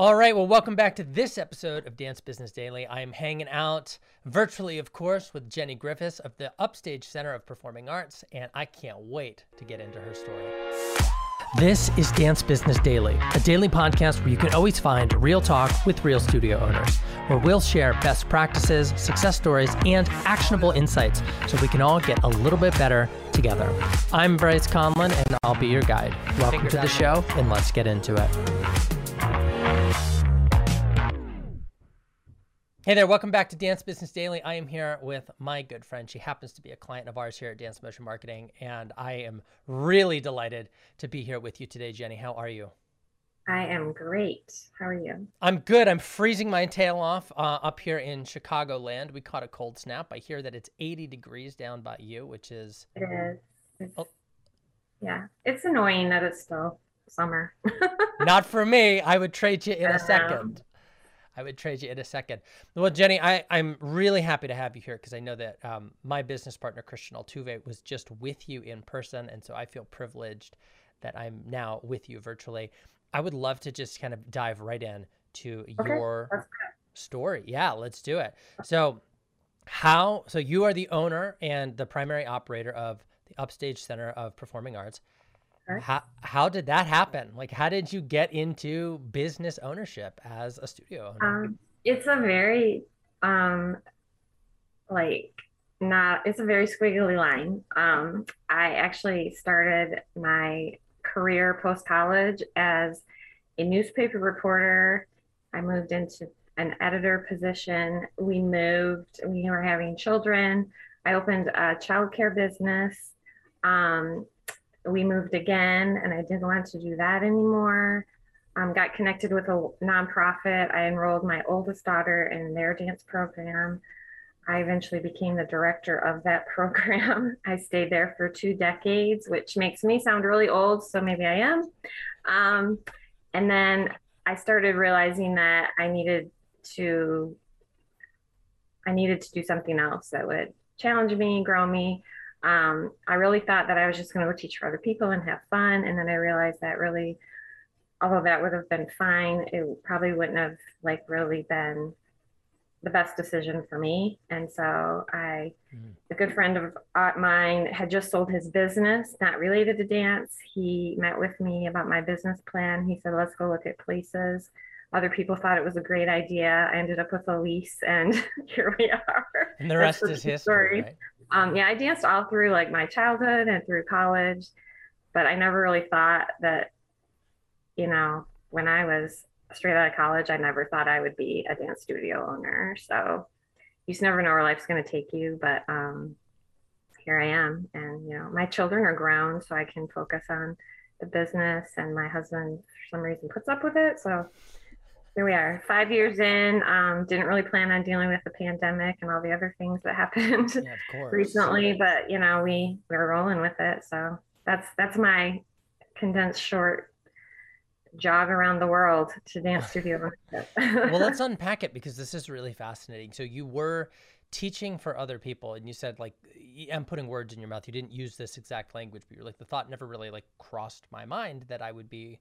All right, well, welcome back to this episode of Dance Business Daily. I am hanging out virtually, of course, with Jenny Griffes of the Upstage Center of Performing Arts, and I can't wait to get into her story. This is Dance Business Daily, a daily podcast where you can always find real talk with real studio owners, where we'll share best practices, success stories, and actionable insights so we can all get a little bit better together. I'm Bryce Conlon, and I'll be your guide. Welcome to the show, and let's get into it. Hey there, welcome back to Dance Business Daily. I am here with my good friend. She happens to be a client of ours here at Dance Motion Marketing, and I am really delighted to be here with you today, Jenny. How are you? I am great. How are you? I'm good. I'm freezing my tail off uh, up here in Chicagoland. We caught a cold snap. I hear that it's 80 degrees down by you, which is. It is. It's, oh. Yeah, it's annoying that it's still summer. Not for me. I would trade you in a second. I would trade you in a second. Well, Jenny, I, I'm really happy to have you here because I know that um, my business partner, Christian Altuve, was just with you in person. And so I feel privileged that I'm now with you virtually. I would love to just kind of dive right in to okay. your story. Yeah, let's do it. So, how, so you are the owner and the primary operator of the Upstage Center of Performing Arts. How how did that happen? Like, how did you get into business ownership as a studio owner? Um, it's a very um, like not. It's a very squiggly line. Um, I actually started my career post college as a newspaper reporter. I moved into an editor position. We moved. We were having children. I opened a childcare business. Um, we moved again and I didn't want to do that anymore. Um, got connected with a nonprofit. I enrolled my oldest daughter in their dance program. I eventually became the director of that program. I stayed there for two decades, which makes me sound really old, so maybe I am. Um, and then I started realizing that I needed to I needed to do something else that would challenge me, grow me. Um, I really thought that I was just going to go teach for other people and have fun. And then I realized that really, although that would have been fine, it probably wouldn't have like really been the best decision for me. And so I, mm. a good friend of uh, mine had just sold his business, not related to dance. He met with me about my business plan. He said, let's go look at places. Other people thought it was a great idea. I ended up with a lease, and here we are. And the rest is history. Right? Um, yeah, I danced all through like my childhood and through college, but I never really thought that, you know, when I was straight out of college, I never thought I would be a dance studio owner. So you just never know where life's going to take you. But um, here I am. And, you know, my children are grown, so I can focus on the business. And my husband, for some reason, puts up with it. So here we are five years in um, didn't really plan on dealing with the pandemic and all the other things that happened yeah, recently but you know we we're rolling with it. So that's that's my condensed short jog around the world to dance studio well let's unpack it because this is really fascinating. So you were teaching for other people and you said like i'm putting words in your mouth. You didn't use this exact language but you're like the thought never really like crossed my mind that i would be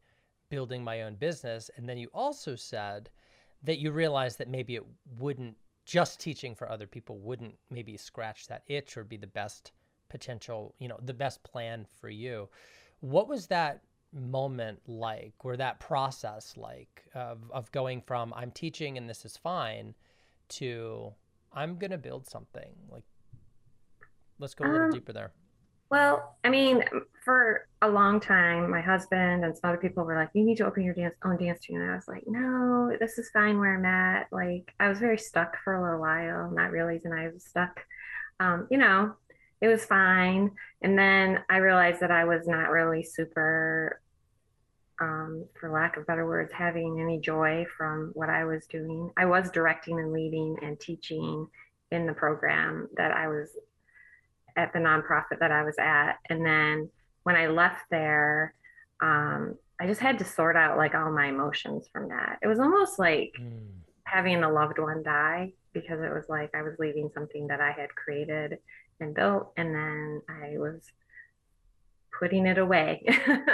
building my own business. And then you also said that you realized that maybe it wouldn't just teaching for other people wouldn't maybe scratch that itch or be the best potential, you know, the best plan for you. What was that moment like or that process like of, of going from I'm teaching and this is fine to I'm going to build something like let's go a little um, deeper there. Well, I mean, for a long time, my husband and some other people were like, "You need to open your dance own dance studio." And I was like, "No, this is fine where I'm at." Like, I was very stuck for a little while, not realizing I was stuck. Um, you know, it was fine, and then I realized that I was not really super, um, for lack of better words, having any joy from what I was doing. I was directing and leading and teaching in the program that I was at the nonprofit that I was at. And then when I left there, um, I just had to sort out like all my emotions from that. It was almost like mm. having a loved one die because it was like I was leaving something that I had created and built, and then I was putting it away.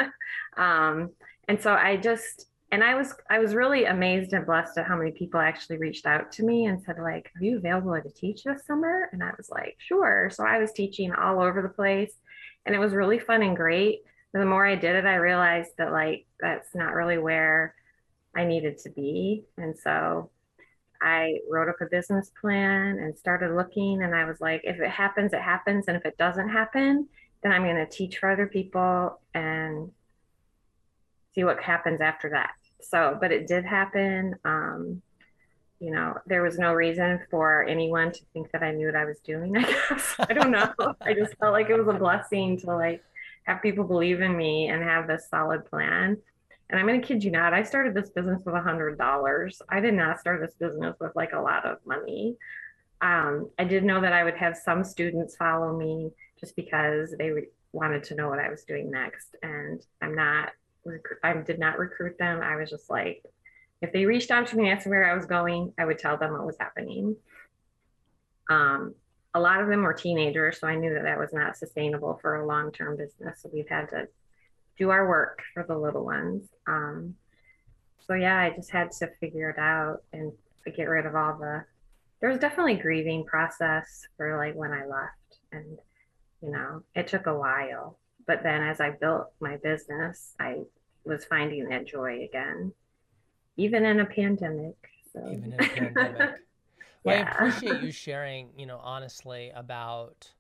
um, and so I just, and I was I was really amazed and blessed at how many people actually reached out to me and said like, "Are you available to teach this summer?" And I was like, "Sure." So I was teaching all over the place, and it was really fun and great. But the more I did it, I realized that like that's not really where I needed to be, and so I wrote up a business plan and started looking. And I was like, if it happens, it happens, and if it doesn't happen, then I'm going to teach for other people and see what happens after that so, but it did happen. Um, you know, there was no reason for anyone to think that I knew what I was doing, I guess. I don't know. I just felt like it was a blessing to like have people believe in me and have this solid plan. And I'm to kid you not, I started this business with a hundred dollars. I did not start this business with like a lot of money. Um, I did know that I would have some students follow me just because they wanted to know what I was doing next. And I'm not I did not recruit them. I was just like, if they reached out to me and asked where I was going, I would tell them what was happening. Um, a lot of them were teenagers, so I knew that that was not sustainable for a long term business. So we've had to do our work for the little ones. Um, so yeah, I just had to figure it out and get rid of all the. There was definitely grieving process for like when I left, and you know, it took a while. But then as I built my business, I was finding that joy again, even in a pandemic. So. Even in a pandemic. well, yeah. I appreciate you sharing, you know, honestly about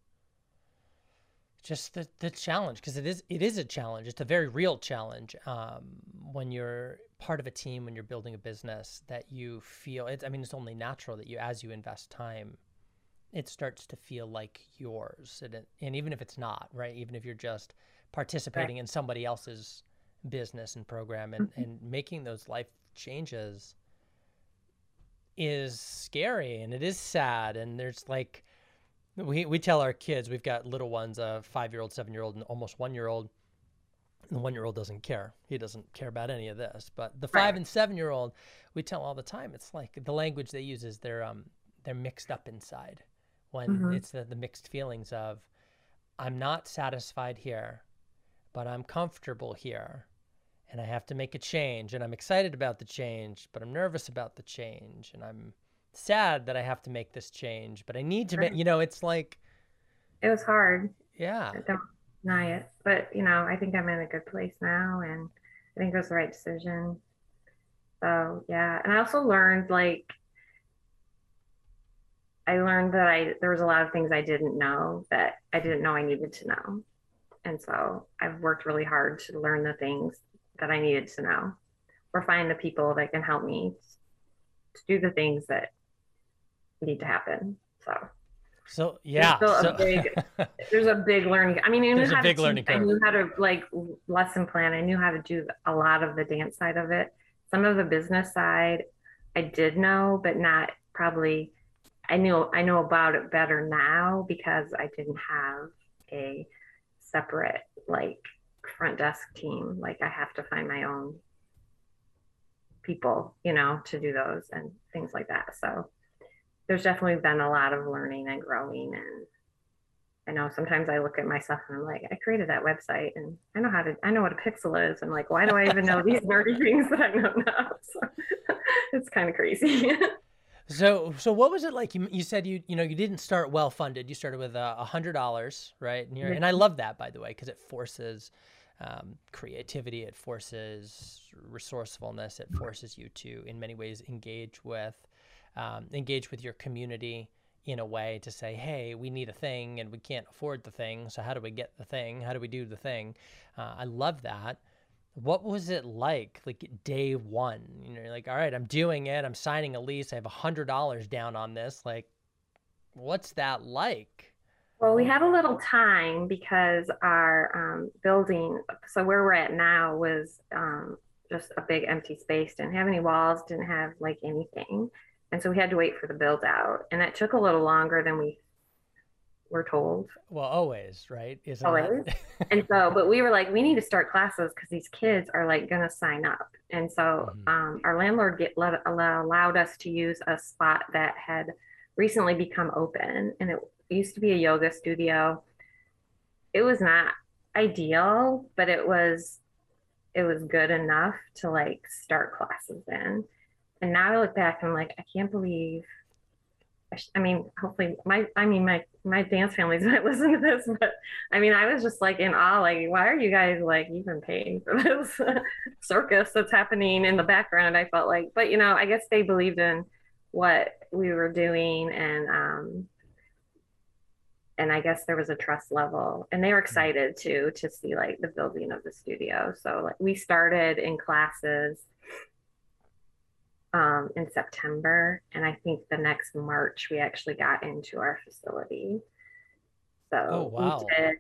just the, the challenge because it is it is a challenge. It's a very real challenge um, when you're part of a team when you're building a business that you feel. It's I mean, it's only natural that you as you invest time, it starts to feel like yours. And, and even if it's not, right? Even if you're just participating right. in somebody else's business and program and, mm-hmm. and making those life changes is scary and it is sad and there's like we, we tell our kids we've got little ones a five year old seven year old and almost one year old And the one year old doesn't care he doesn't care about any of this but the five right. and seven year old we tell all the time it's like the language they use is they're um they're mixed up inside when mm-hmm. it's the, the mixed feelings of i'm not satisfied here but i'm comfortable here and I have to make a change and I'm excited about the change, but I'm nervous about the change and I'm sad that I have to make this change, but I need to right. make, you know, it's like it was hard. Yeah. I don't deny it, but you know, I think I'm in a good place now and I think it was the right decision. So, yeah. And I also learned like I learned that I there was a lot of things I didn't know that I didn't know I needed to know. And so I've worked really hard to learn the things that I needed to know or find the people that can help me to do the things that need to happen. So, so yeah, so, a big, there's a big learning. I mean, I knew how to teach, I knew how to like lesson plan. I knew how to do a lot of the dance side of it. Some of the business side, I did know, but not probably. I knew I know about it better now because I didn't have a separate like front desk team. Like I have to find my own people, you know, to do those and things like that. So there's definitely been a lot of learning and growing and I know sometimes I look at myself and I'm like, I created that website and I know how to, I know what a pixel is. I'm like, why do I even know these nerdy things that I know now? So it's kind of crazy. so, so what was it like? You, you said you, you know, you didn't start well funded. You started with a hundred dollars, right? And, and I love that by the way, because it forces um, creativity, it forces resourcefulness, it forces you to, in many ways, engage with um, engage with your community in a way to say, hey, we need a thing and we can't afford the thing. So how do we get the thing? How do we do the thing? Uh, I love that. What was it like, like day one? You know, like, all right, I'm doing it. I'm signing a lease. I have a hundred dollars down on this. Like, what's that like? Well, we had a little time because our um, building, so where we're at now, was um, just a big empty space. Didn't have any walls, didn't have like anything. And so we had to wait for the build out. And that took a little longer than we were told. Well, always, right? Isn't always. and so, but we were like, we need to start classes because these kids are like going to sign up. And so mm-hmm. um, our landlord get, let, allowed us to use a spot that had recently become open and it used to be a yoga studio. It was not ideal, but it was it was good enough to like start classes in. And now I look back and I'm like, I can't believe. I, mean, hopefully, my I mean, my my dance families might listen to this, but I mean, I was just like in awe. Like, why are you guys like even paying for this circus that's happening in the background? I felt like, but you know, I guess they believed in what we were doing, and um, and I guess there was a trust level, and they were excited too to see like the building of the studio. So like we started in classes um, in September, and I think the next March we actually got into our facility. So oh, wow. we did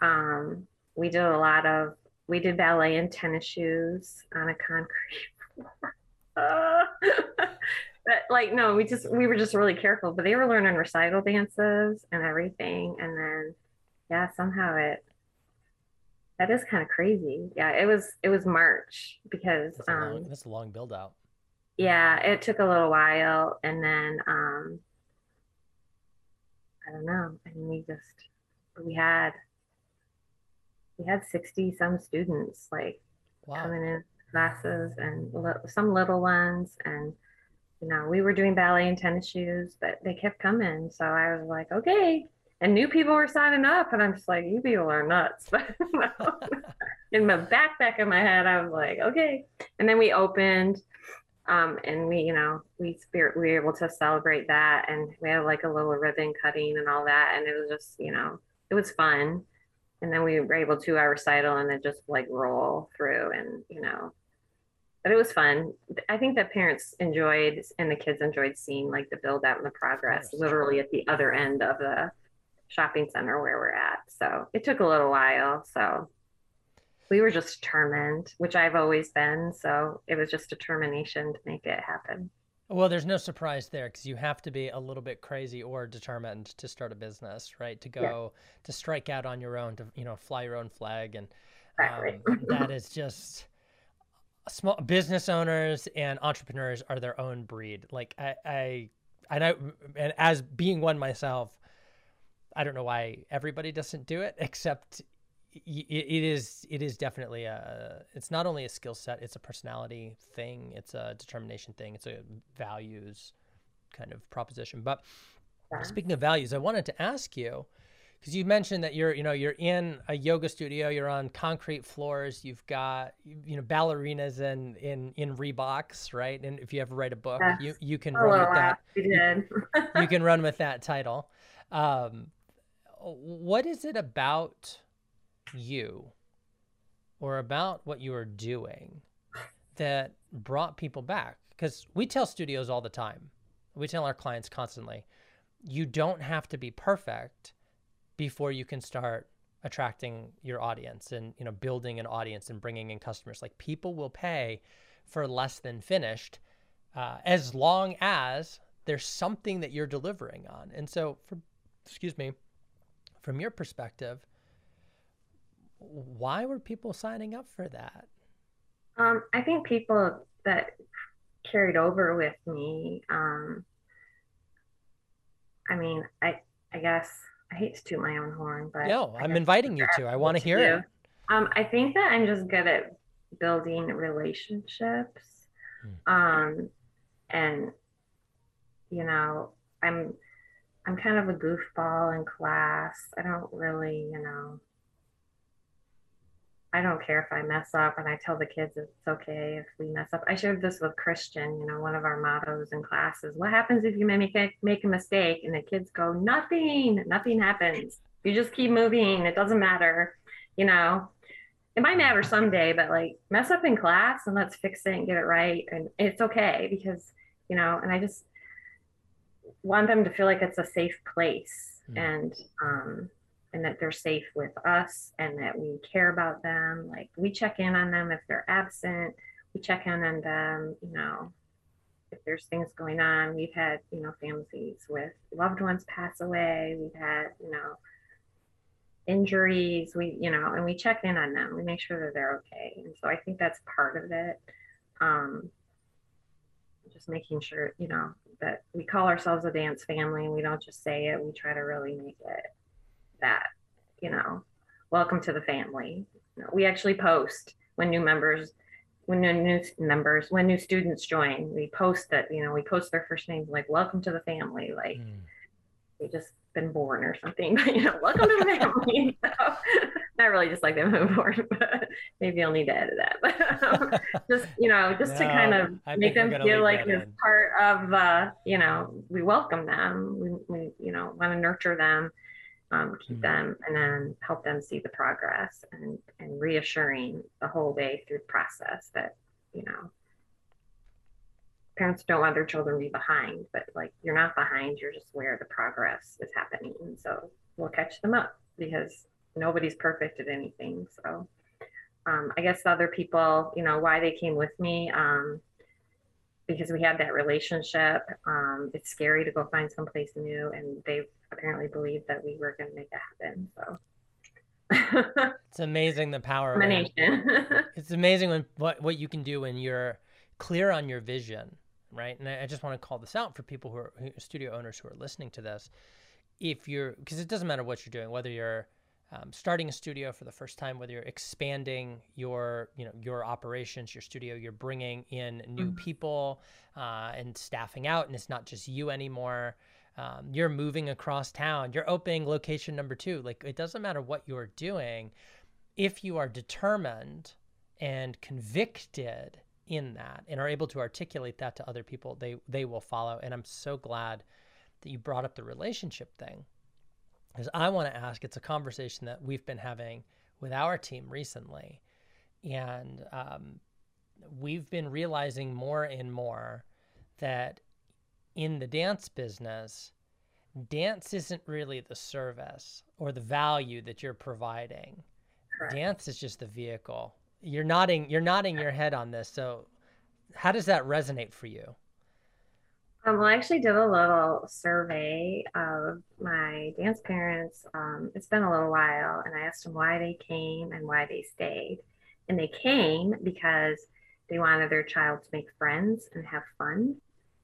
um, we did a lot of we did ballet in tennis shoes on a concrete floor. Uh, but like no we just we were just really careful but they were learning recital dances and everything and then yeah somehow it that is kind of crazy yeah it was it was march because that's a um long, that's a long build out yeah it took a little while and then um i don't know i mean we just we had we had 60 some students like wow. coming in classes and li- some little ones and you know, we were doing ballet and tennis shoes, but they kept coming. So I was like, okay. And new people were signing up, and I'm just like, you people are nuts. But in the backpack of my head, I was like, okay. And then we opened, um, and we, you know, we spirit, we were able to celebrate that, and we had like a little ribbon cutting and all that, and it was just, you know, it was fun. And then we were able to our recital, and then just like roll through, and you know, but it was fun. I think that parents enjoyed and the kids enjoyed seeing like the build out and the progress literally at the other end of the shopping center where we're at. So it took a little while. So we were just determined, which I've always been. So it was just determination to make it happen. Well, there's no surprise there because you have to be a little bit crazy or determined to start a business, right? To go yeah. to strike out on your own, to you know, fly your own flag, and exactly. um, that is just small business owners and entrepreneurs are their own breed. Like I, I, I know, and as being one myself, I don't know why everybody doesn't do it, except it is it is definitely a it's not only a skill set it's a personality thing it's a determination thing it's a values kind of proposition. But yeah. speaking of values i wanted to ask you because you mentioned that you're you know you're in a yoga studio you're on concrete floors you've got you know ballerinas in in in reeboks right? And if you ever write a book yes. you you can oh, run with that. you, you, can run with that title. Um, what is it about you or about what you are doing that brought people back. Because we tell studios all the time. We tell our clients constantly you don't have to be perfect before you can start attracting your audience and you know building an audience and bringing in customers. Like people will pay for less than finished uh, as long as there's something that you're delivering on. And so for excuse me from your perspective why were people signing up for that um, i think people that carried over with me um, i mean i i guess I hate to toot my own horn, but no, I'm inviting you to. I want to hear it. Um, I think that I'm just good at building relationships. Hmm. Um, and you know, I'm I'm kind of a goofball in class. I don't really, you know, I don't care if I mess up, and I tell the kids it's okay if we mess up. I shared this with Christian. You know, one of our mottos in classes: "What happens if you make a, make a mistake?" And the kids go, "Nothing. Nothing happens. You just keep moving. It doesn't matter." You know, it might matter someday, but like mess up in class and let's fix it and get it right, and it's okay because you know. And I just want them to feel like it's a safe place, mm. and um, and that they're safe with us and that we care about them. Like we check in on them if they're absent, we check in on them, you know, if there's things going on. We've had, you know, families with loved ones pass away. We've had, you know, injuries. We, you know, and we check in on them. We make sure that they're okay. And so I think that's part of it. Um, just making sure, you know, that we call ourselves a dance family and we don't just say it. We try to really make it that, you know, welcome to the family. We actually post when new members when new members when new students join we post that you know we post their first names like welcome to the family like mm. they just been born or something but you know welcome to the family so, not really just like they've been born but maybe i'll need to edit that but um, just you know just no, to kind of I make them feel like it's part of uh you know we welcome them we, we you know want to nurture them um, keep mm-hmm. them and then help them see the progress and, and reassuring the whole way through the process that, you know, parents don't want their children to be behind, but like you're not behind, you're just where the progress is happening. And so we'll catch them up because nobody's perfect at anything. So um, I guess other people, you know, why they came with me, um, because we had that relationship. Um, it's scary to go find someplace new, and they apparently believed that we were going to make it happen. So it's amazing the power of it. it's amazing when what what you can do when you're clear on your vision, right? And I, I just want to call this out for people who are who, studio owners who are listening to this. If you're because it doesn't matter what you're doing, whether you're um, starting a studio for the first time, whether you're expanding your, you know, your operations, your studio, you're bringing in new mm-hmm. people uh, and staffing out, and it's not just you anymore. Um, you're moving across town. You're opening location number two. Like it doesn't matter what you're doing, if you are determined and convicted in that and are able to articulate that to other people, they they will follow. And I'm so glad that you brought up the relationship thing because I want to ask. It's a conversation that we've been having with our team recently, and um, we've been realizing more and more that in the dance business, dance isn't really the service or the value that you're providing. Correct. Dance is just the vehicle. You're nodding. You're nodding your head on this. So, how does that resonate for you? Um, well, I actually did a little survey of my dance parents. Um, it's been a little while, and I asked them why they came and why they stayed. And they came because they wanted their child to make friends and have fun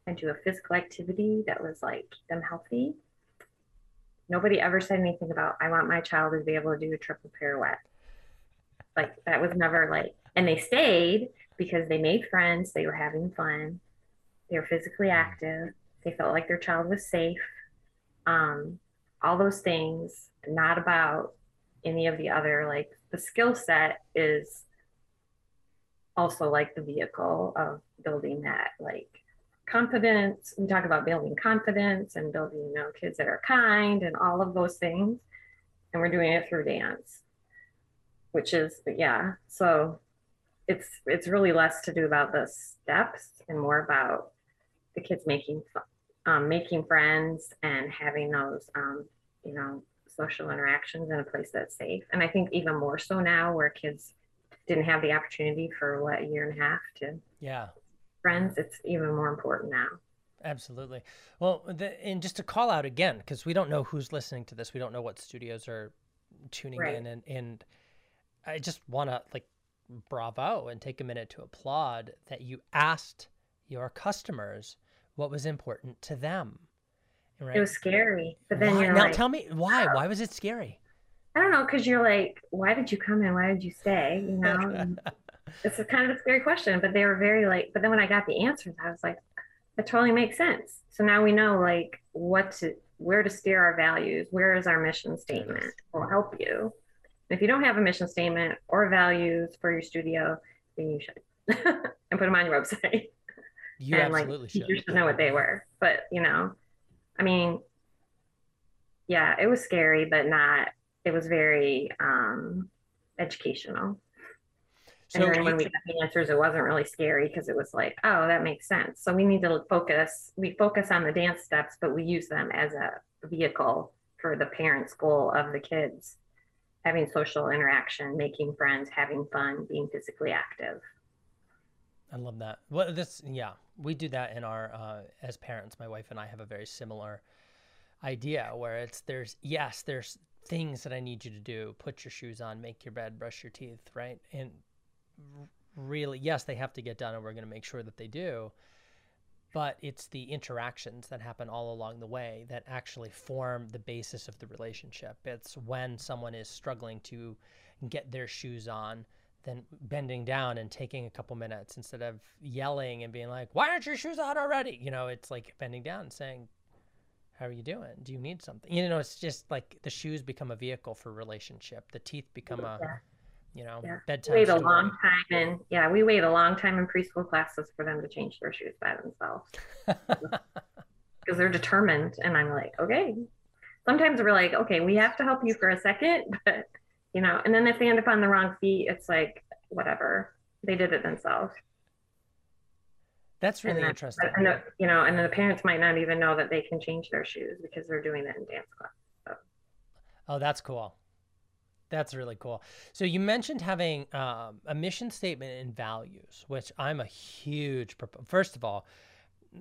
and do a physical activity that was like them healthy. Nobody ever said anything about, I want my child to be able to do a triple pirouette. Like that was never like, and they stayed because they made friends, they were having fun they were physically active. They felt like their child was safe. Um, all those things, not about any of the other, like the skill set is also like the vehicle of building that, like confidence. We talk about building confidence and building, you know, kids that are kind and all of those things. And we're doing it through dance, which is, yeah. So it's it's really less to do about the steps and more about the kids making um, making friends and having those um, you know social interactions in a place that's safe and i think even more so now where kids didn't have the opportunity for what a year and a half to yeah friends it's even more important now absolutely well the, and just to call out again because we don't know who's listening to this we don't know what studios are tuning right. in and and i just want to like bravo and take a minute to applaud that you asked your customers what was important to them. Right? It was scary. But then why? you're now like, tell me why? Why was it scary? I don't know, because you're like, why did you come in? Why did you stay? You know, it's a kind of a scary question. But they were very like. But then when I got the answers, I was like, that totally makes sense. So now we know like what to, where to steer our values. Where is our mission statement? Will help you. If you don't have a mission statement or values for your studio, then you should and put them on your website. You and absolutely like, should. You should know what they were. But you know, I mean, yeah, it was scary, but not. It was very um, educational. So and then when we got the answers, it wasn't really scary because it was like, oh, that makes sense. So we need to focus. We focus on the dance steps, but we use them as a vehicle for the parents' goal of the kids having social interaction, making friends, having fun, being physically active. I love that. Well, this, yeah, we do that in our uh, as parents my wife and i have a very similar idea where it's there's yes there's things that i need you to do put your shoes on make your bed brush your teeth right and really yes they have to get done and we're going to make sure that they do but it's the interactions that happen all along the way that actually form the basis of the relationship it's when someone is struggling to get their shoes on then bending down and taking a couple minutes instead of yelling and being like, "Why aren't your shoes on already?" You know, it's like bending down and saying, "How are you doing? Do you need something?" You know, it's just like the shoes become a vehicle for relationship. The teeth become a. you know, yeah. bedtime. Wait story. a long time, and yeah, we wait a long time in preschool classes for them to change their shoes by themselves because they're determined. And I'm like, okay. Sometimes we're like, okay, we have to help you for a second, but you know, and then if they end up on the wrong feet, it's like, whatever. They did it themselves. That's really and interesting. And the, you know, and the parents might not even know that they can change their shoes because they're doing that in dance class. So. Oh, that's cool. That's really cool. So you mentioned having um, a mission statement and values, which I'm a huge. First of all,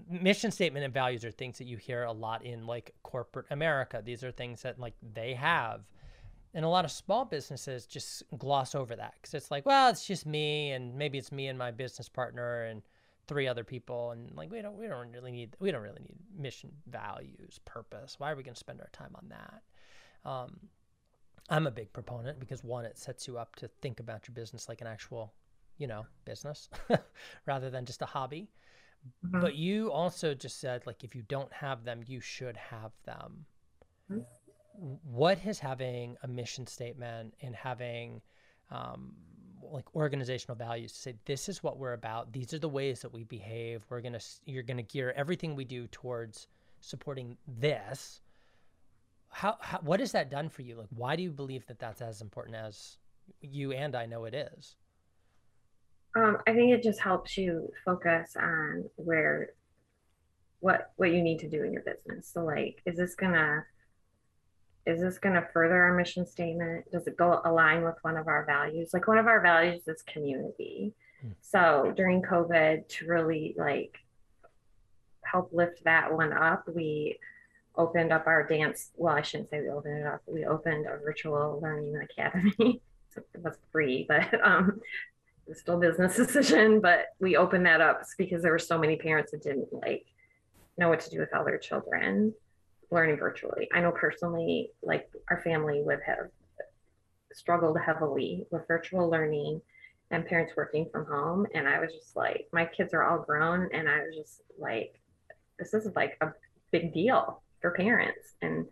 mission statement and values are things that you hear a lot in like corporate America. These are things that like they have and a lot of small businesses just gloss over that because it's like, well, it's just me, and maybe it's me and my business partner and three other people, and like we don't we don't really need we don't really need mission, values, purpose. Why are we going to spend our time on that? Um, I'm a big proponent because one, it sets you up to think about your business like an actual, you know, business rather than just a hobby. Mm-hmm. But you also just said like if you don't have them, you should have them. Mm-hmm what has having a mission statement and having um, like organizational values to say this is what we're about these are the ways that we behave we're gonna you're gonna gear everything we do towards supporting this how, how what has that done for you like why do you believe that that's as important as you and i know it is um, i think it just helps you focus on where what what you need to do in your business so like is this gonna is this to further our mission statement? Does it go align with one of our values? Like one of our values is community. Hmm. So during COVID, to really like help lift that one up, we opened up our dance. Well, I shouldn't say we opened it up. We opened a virtual learning academy. it was free, but um, still a business decision. But we opened that up because there were so many parents that didn't like know what to do with all their children learning virtually. I know personally, like our family would have struggled heavily with virtual learning and parents working from home. And I was just like, my kids are all grown. And I was just like, this is like a big deal for parents. And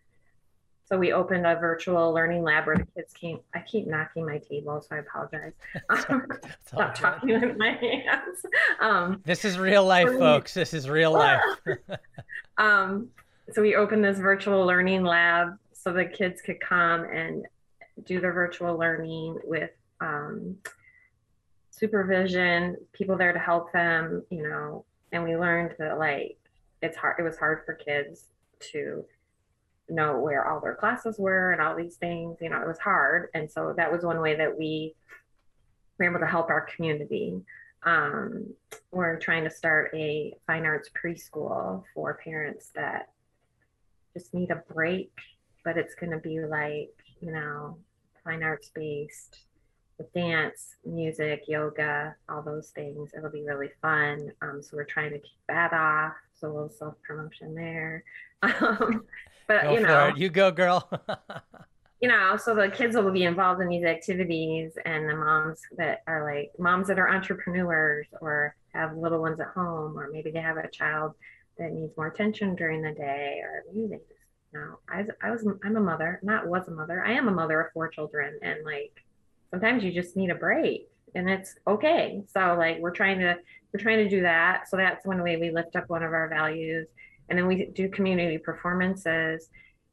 so we opened a virtual learning lab where the kids came. I keep knocking my table, so I apologize. Stop talking with my hands. Um, this is real life, folks. This is real life. um, so we opened this virtual learning lab so the kids could come and do their virtual learning with um, supervision, people there to help them, you know, and we learned that like it's hard, it was hard for kids to know where all their classes were and all these things, you know, it was hard. And so that was one way that we were able to help our community. Um, we're trying to start a fine arts preschool for parents that just need a break, but it's going to be like, you know, fine arts based dance, music, yoga, all those things. It'll be really fun. Um, so we're trying to keep that off. So a little self promotion there. Um, but go you know, you go, girl. you know, so the kids will be involved in these activities, and the moms that are like moms that are entrepreneurs or have little ones at home, or maybe they have a child that needs more attention during the day or maybe they just you know I, I was i'm a mother not was a mother i am a mother of four children and like sometimes you just need a break and it's okay so like we're trying to we're trying to do that so that's one way we lift up one of our values and then we do community performances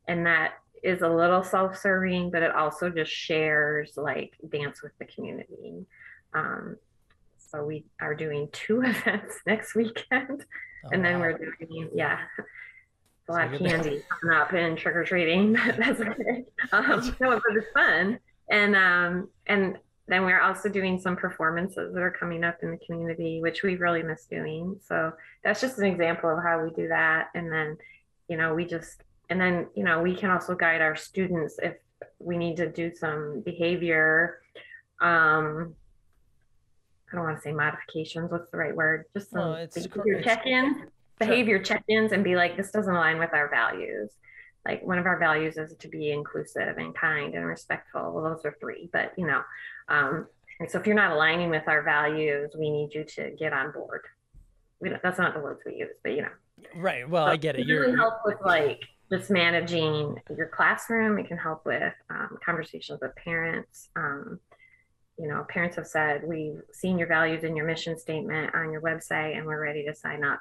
and that is a little self-serving but it also just shares like dance with the community um, so we are doing two events next weekend Oh, and then wow. we're doing, yeah, a lot of candy coming up and trick or treating. That's okay. Um, no, but it's fun. And um, and then we're also doing some performances that are coming up in the community, which we really miss doing. So that's just an example of how we do that. And then, you know, we just and then you know we can also guide our students if we need to do some behavior um I don't want to say modifications. What's the right word? Just some well, behavior check-ins, behavior check-ins, and be like, this doesn't align with our values. Like one of our values is to be inclusive and kind and respectful. Well, those are three, but you know, um, And so if you're not aligning with our values, we need you to get on board. We don't, that's not the words we use, but you know. Right. Well, so I get it. You're help with like just managing your classroom. It can help with um, conversations with parents. Um, you know, parents have said, We've seen your values in your mission statement on your website and we're ready to sign up.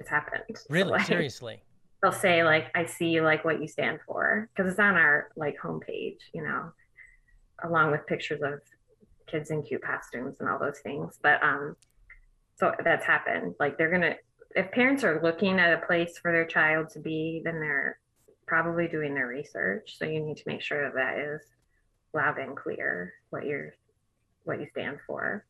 It's happened. Really? So, like, Seriously? They'll say, like, I see like what you stand for because it's on our like homepage, you know, along with pictures of kids in cute costumes and all those things. But um, so that's happened. Like, they're to, if parents are looking at a place for their child to be, then they're probably doing their research. So you need to make sure that that is loud and clear what you're what you stand for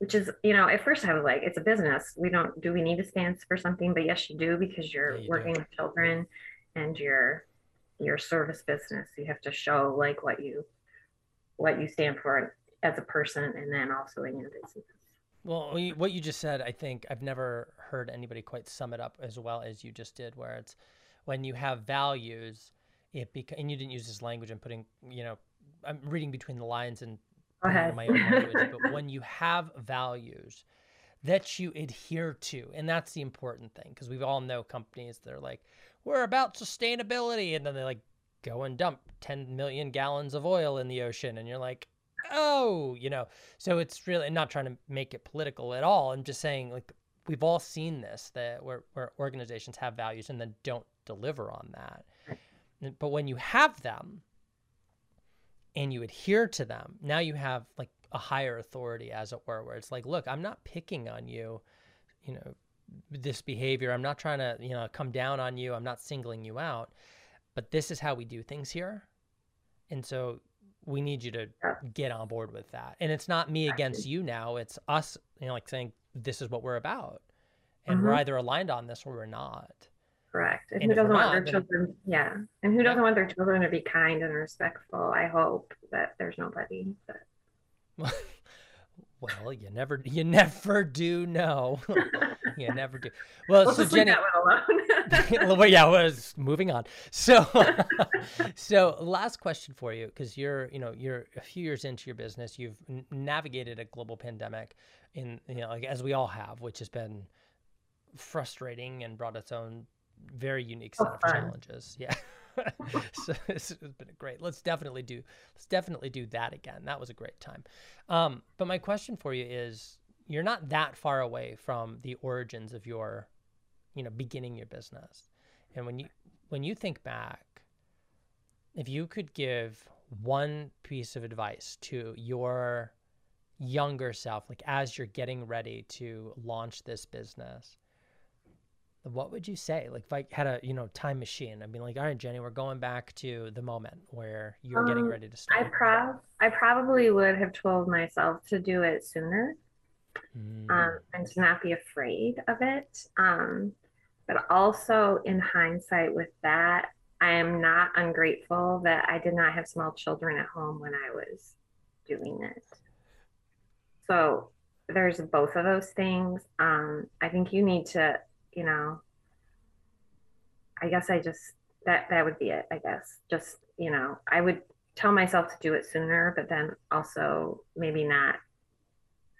which is you know at first i was like it's a business. We don't do we need to stand for something? But yes you do because you're yeah, you working do. with children and your your service business. You have to show like what you what you stand for as a person and then also in your business. Well what you just said i think i've never heard anybody quite sum it up as well as you just did where it's when you have values it beca- and you didn't use this language and putting you know I'm reading between the lines and my own language, but when you have values that you adhere to, and that's the important thing, because we all know companies that are like, we're about sustainability, and then they like go and dump 10 million gallons of oil in the ocean, and you're like, oh, you know. So it's really not trying to make it political at all. I'm just saying, like, we've all seen this that where, where organizations have values and then don't deliver on that. But when you have them, and you adhere to them, now you have like a higher authority, as it were, where it's like, look, I'm not picking on you, you know, this behavior. I'm not trying to, you know, come down on you. I'm not singling you out, but this is how we do things here. And so we need you to get on board with that. And it's not me against you now. It's us, you know, like saying, this is what we're about. And mm-hmm. we're either aligned on this or we're not. Correct. And, who doesn't want their children? Yeah. And who doesn't yeah. want their children to be kind and respectful? I hope that there's nobody that. well, you never, you never do know. you never do. Well, we'll so Jenny. well, yeah, was moving on. So, so last question for you, because you're, you know, you're a few years into your business. You've navigated a global pandemic, in you know, like as we all have, which has been frustrating and brought its own very unique set of challenges. Yeah. so this has been great. Let's definitely do let's definitely do that again. That was a great time. Um, but my question for you is you're not that far away from the origins of your, you know, beginning your business. And when you when you think back, if you could give one piece of advice to your younger self, like as you're getting ready to launch this business, what would you say? Like if I had a you know time machine, I'd be like, all right, Jenny, we're going back to the moment where you're um, getting ready to start. I prob I probably would have told myself to do it sooner, mm. um, and to not be afraid of it. Um, but also in hindsight, with that, I am not ungrateful that I did not have small children at home when I was doing it. So there's both of those things. Um, I think you need to you know, I guess I just that that would be it. I guess just you know, I would tell myself to do it sooner, but then also maybe not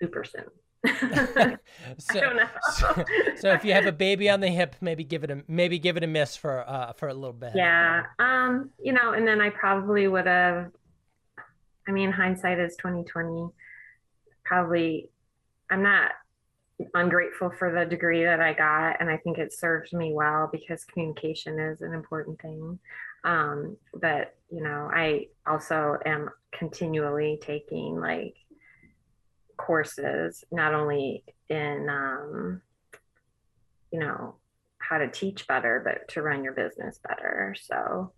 super soon. so, so, so, if you have a baby on the hip, maybe give it a maybe give it a miss for uh for a little bit. Yeah. Um, you know, and then I probably would have I mean hindsight is twenty twenty. Probably I'm not ungrateful for the degree that I got, and I think it served me well because communication is an important thing. Um, but you know, I also am continually taking like courses, not only in um, you know how to teach better, but to run your business better. So,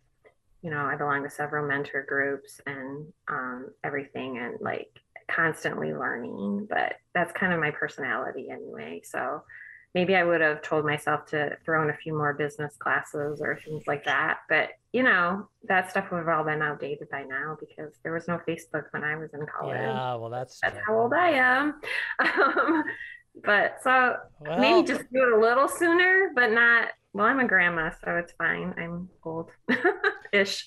you know, I belong to several mentor groups and um, everything, and like constantly learning, but that's kind of my personality anyway. So maybe I would have told myself to throw in a few more business classes or things like that. But you know, that stuff would have all been outdated by now because there was no Facebook when I was in college. Yeah, well, that's that's true. how old I am. Um, but so well, maybe just do it a little sooner, but not. Well, I'm a grandma, so it's fine. I'm old ish,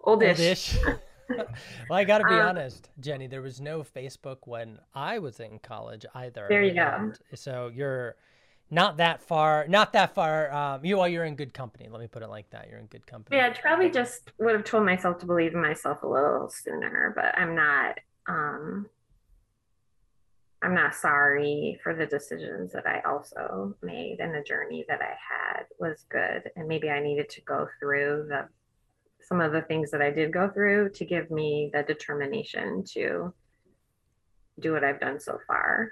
oldish. Oldish. well, I got to be um, honest, Jenny. There was no Facebook when I was in college either. There you go. So you're not that far, not that far. Um, you, well, you're in good company. Let me put it like that. You're in good company. Yeah, I probably just would have told myself to believe in myself a little sooner, but I'm not. Um, I'm not sorry for the decisions that I also made, and the journey that I had was good. And maybe I needed to go through the some of the things that I did go through to give me the determination to do what I've done so far.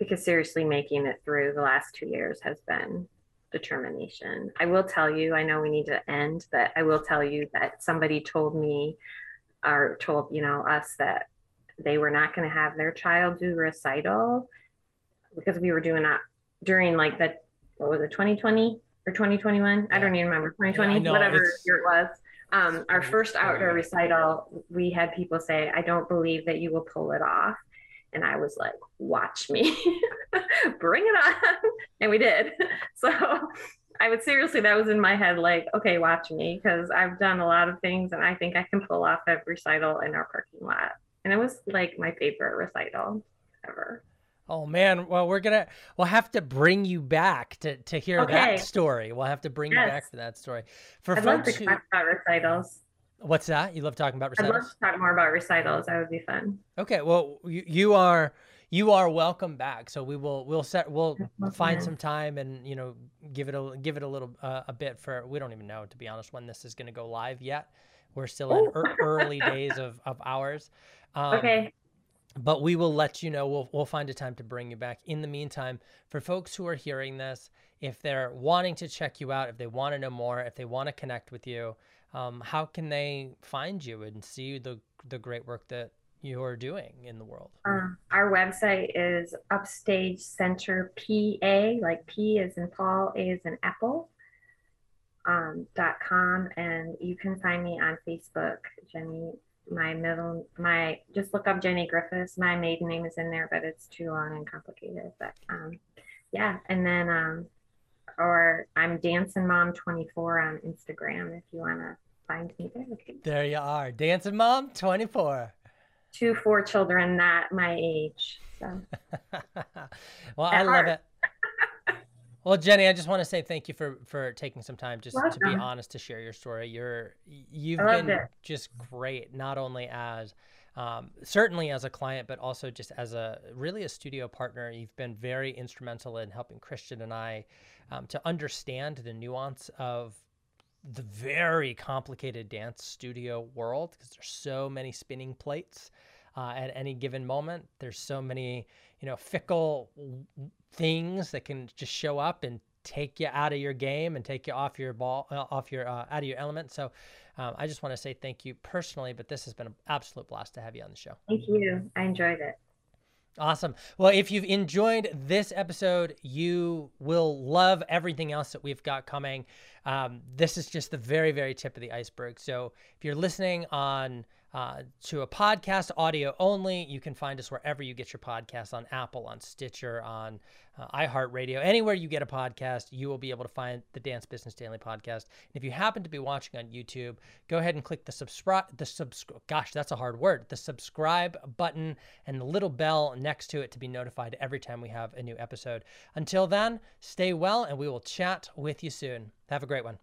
Because seriously, making it through the last two years has been determination. I will tell you, I know we need to end, but I will tell you that somebody told me or told, you know, us that they were not going to have their child do recital because we were doing that during like the, what was it, 2020 or 2021? Yeah. I don't even remember, 2020, yeah, whatever year it was. Um, our first outdoor recital, we had people say, I don't believe that you will pull it off. And I was like, watch me, bring it on. And we did. So I would seriously, that was in my head, like, okay, watch me, because I've done a lot of things and I think I can pull off a recital in our parking lot. And it was like my favorite recital ever. Oh man, well we're gonna we'll have to bring you back to to hear okay. that story. We'll have to bring yes. you back for that story. For I'd folks love to who, talk about recitals. What's that? You love talking about recitals? I'd love to talk more about recitals. That would be fun. Okay, well you, you are you are welcome back. So we will we'll set we'll find some time and you know give it a give it a little uh, a bit for we don't even know to be honest when this is going to go live yet. We're still in early days of of ours. Um, okay but we will let you know. We'll, we'll find a time to bring you back. In the meantime, for folks who are hearing this, if they're wanting to check you out, if they want to know more, if they want to connect with you, um, how can they find you and see the, the great work that you are doing in the world? Uh, our website is Upstage Center PA, like P is in Paul, A is in Apple. Um, dot com and you can find me on Facebook, Jenny my middle my just look up Jenny Griffes. My maiden name is in there, but it's too long and complicated. But um yeah, and then um or I'm dancing mom 24 on Instagram if you wanna find me there. There you are. Dancing mom 24. Two four children not my age. So well I love it. Well, Jenny, I just want to say thank you for for taking some time just Welcome. to be honest to share your story. You're you've been it. just great, not only as um, certainly as a client, but also just as a really a studio partner. You've been very instrumental in helping Christian and I um, to understand the nuance of the very complicated dance studio world because there's so many spinning plates uh, at any given moment. There's so many you know fickle things that can just show up and take you out of your game and take you off your ball, uh, off your uh, out of your element. So, um, I just want to say thank you personally, but this has been an absolute blast to have you on the show. Thank you. I enjoyed it. Awesome. Well, if you've enjoyed this episode, you will love everything else that we've got coming. Um, this is just the very, very tip of the iceberg. So if you're listening on uh, to a podcast audio only. You can find us wherever you get your podcasts on Apple, on Stitcher, on uh, iHeartRadio, anywhere you get a podcast, you will be able to find the Dance Business Daily podcast. And if you happen to be watching on YouTube, go ahead and click the subscribe, the subscribe, gosh, that's a hard word, the subscribe button and the little bell next to it to be notified every time we have a new episode. Until then, stay well and we will chat with you soon. Have a great one.